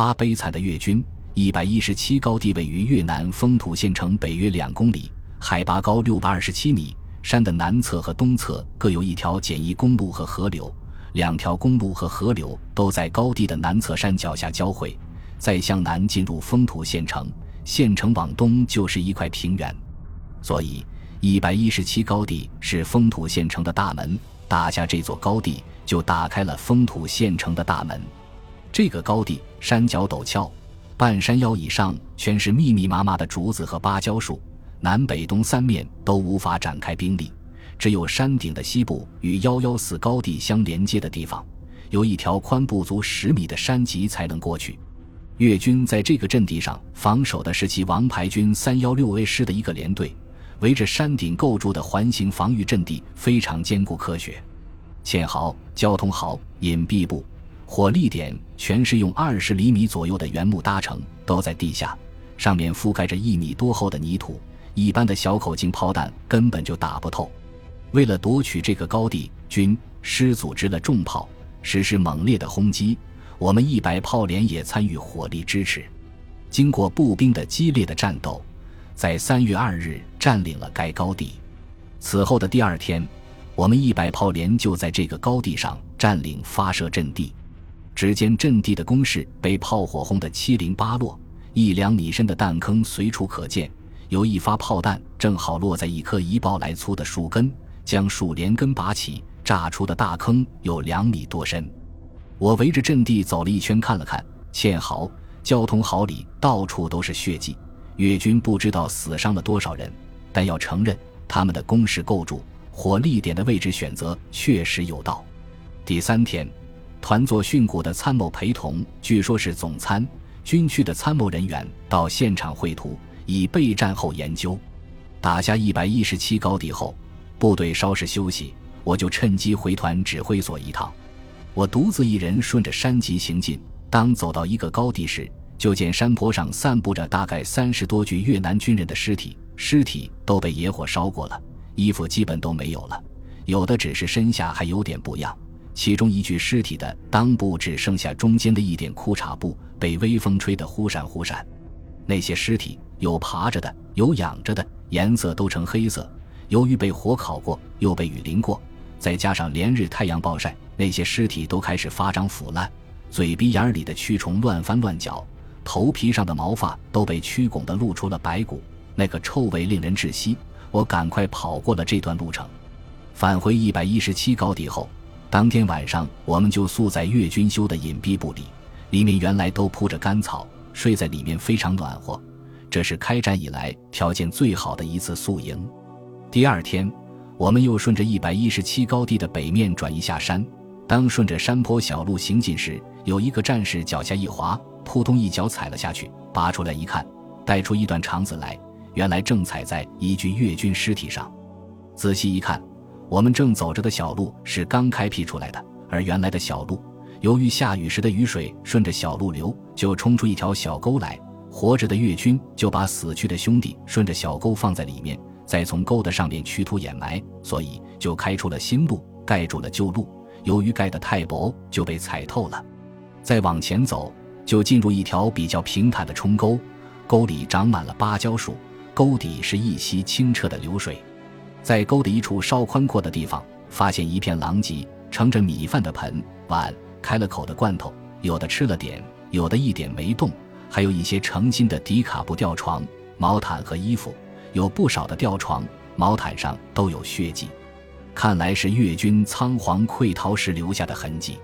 八悲惨的越军，一百一十七高地位于越南丰土县城北约两公里，海拔高六百二十七米。山的南侧和东侧各有一条简易公路和河流，两条公路和河流都在高地的南侧山脚下交汇。再向南进入丰土县城，县城往东就是一块平原，所以一百一十七高地是丰土县城的大门。打下这座高地，就打开了丰土县城的大门。这个高地山脚陡峭，半山腰以上全是密密麻麻的竹子和芭蕉树，南北东三面都无法展开兵力，只有山顶的西部与幺幺四高地相连接的地方，有一条宽不足十米的山脊才能过去。越军在这个阵地上防守的是其王牌军三幺六 A 师的一个连队，围着山顶构筑的环形防御阵地非常坚固科学，堑壕、交通壕、隐蔽部。火力点全是用二十厘米左右的原木搭成，都在地下，上面覆盖着一米多厚的泥土，一般的小口径炮弹根本就打不透。为了夺取这个高地，军师组织了重炮，实施猛烈的轰击。我们一百炮连也参与火力支持。经过步兵的激烈的战斗，在三月二日占领了该高地。此后的第二天，我们一百炮连就在这个高地上占领发射阵地。只见阵地的工事被炮火轰得七零八落，一两米深的弹坑随处可见。有一发炮弹正好落在一棵一抱来粗的树根，将树连根拔起，炸出的大坑有两米多深。我围着阵地走了一圈，看了看，堑壕、交通壕里到处都是血迹。越军不知道死伤了多少人，但要承认他们的工事构筑、火力点的位置选择确实有道。第三天。团座训谷的参谋陪同，据说是总参军区的参谋人员到现场绘图，以备战后研究。打下一百一十七高地后，部队稍事休息，我就趁机回团指挥所一趟。我独自一人顺着山脊行进，当走到一个高地时，就见山坡上散布着大概三十多具越南军人的尸体，尸体都被野火烧过了，衣服基本都没有了，有的只是身下还有点不样。其中一具尸体的裆部只剩下中间的一点裤衩布，被微风吹得忽闪忽闪。那些尸体有爬着的，有仰着的，颜色都呈黑色。由于被火烤过，又被雨淋过，再加上连日太阳暴晒，那些尸体都开始发胀腐烂，嘴鼻眼里的蛆虫乱翻乱搅，头皮上的毛发都被蛆拱得露出了白骨，那个臭味令人窒息。我赶快跑过了这段路程，返回一百一十七高地后。当天晚上，我们就宿在越军修的隐蔽部里，里面原来都铺着干草，睡在里面非常暖和。这是开战以来条件最好的一次宿营。第二天，我们又顺着一百一十七高地的北面转移下山。当顺着山坡小路行进时，有一个战士脚下一滑，扑通一脚踩了下去，拔出来一看，带出一段肠子来，原来正踩在一具越军尸体上。仔细一看。我们正走着的小路是刚开辟出来的，而原来的小路，由于下雨时的雨水顺着小路流，就冲出一条小沟来。活着的越军就把死去的兄弟顺着小沟放在里面，再从沟的上面取土掩埋，所以就开出了新路，盖住了旧路。由于盖得太薄，就被踩透了。再往前走，就进入一条比较平坦的冲沟，沟里长满了芭蕉树，沟底是一溪清澈的流水。在沟的一处稍宽阔的地方，发现一片狼藉，盛着米饭的盆碗，开了口的罐头，有的吃了点，有的一点没动，还有一些成新的迪卡布吊床、毛毯和衣服，有不少的吊床、毛毯上都有血迹，看来是越军仓皇溃逃时留下的痕迹。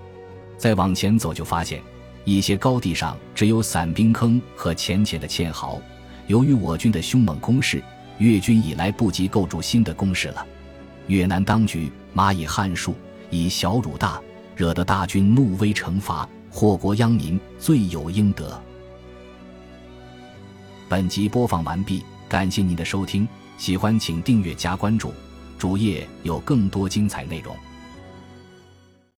再往前走，就发现一些高地上只有散兵坑和浅浅的堑壕，由于我军的凶猛攻势。越军已来不及构筑新的工事了，越南当局蚂蚁撼树，以小辱大，惹得大军怒威惩罚，祸国殃民，罪有应得。本集播放完毕，感谢您的收听，喜欢请订阅加关注，主页有更多精彩内容。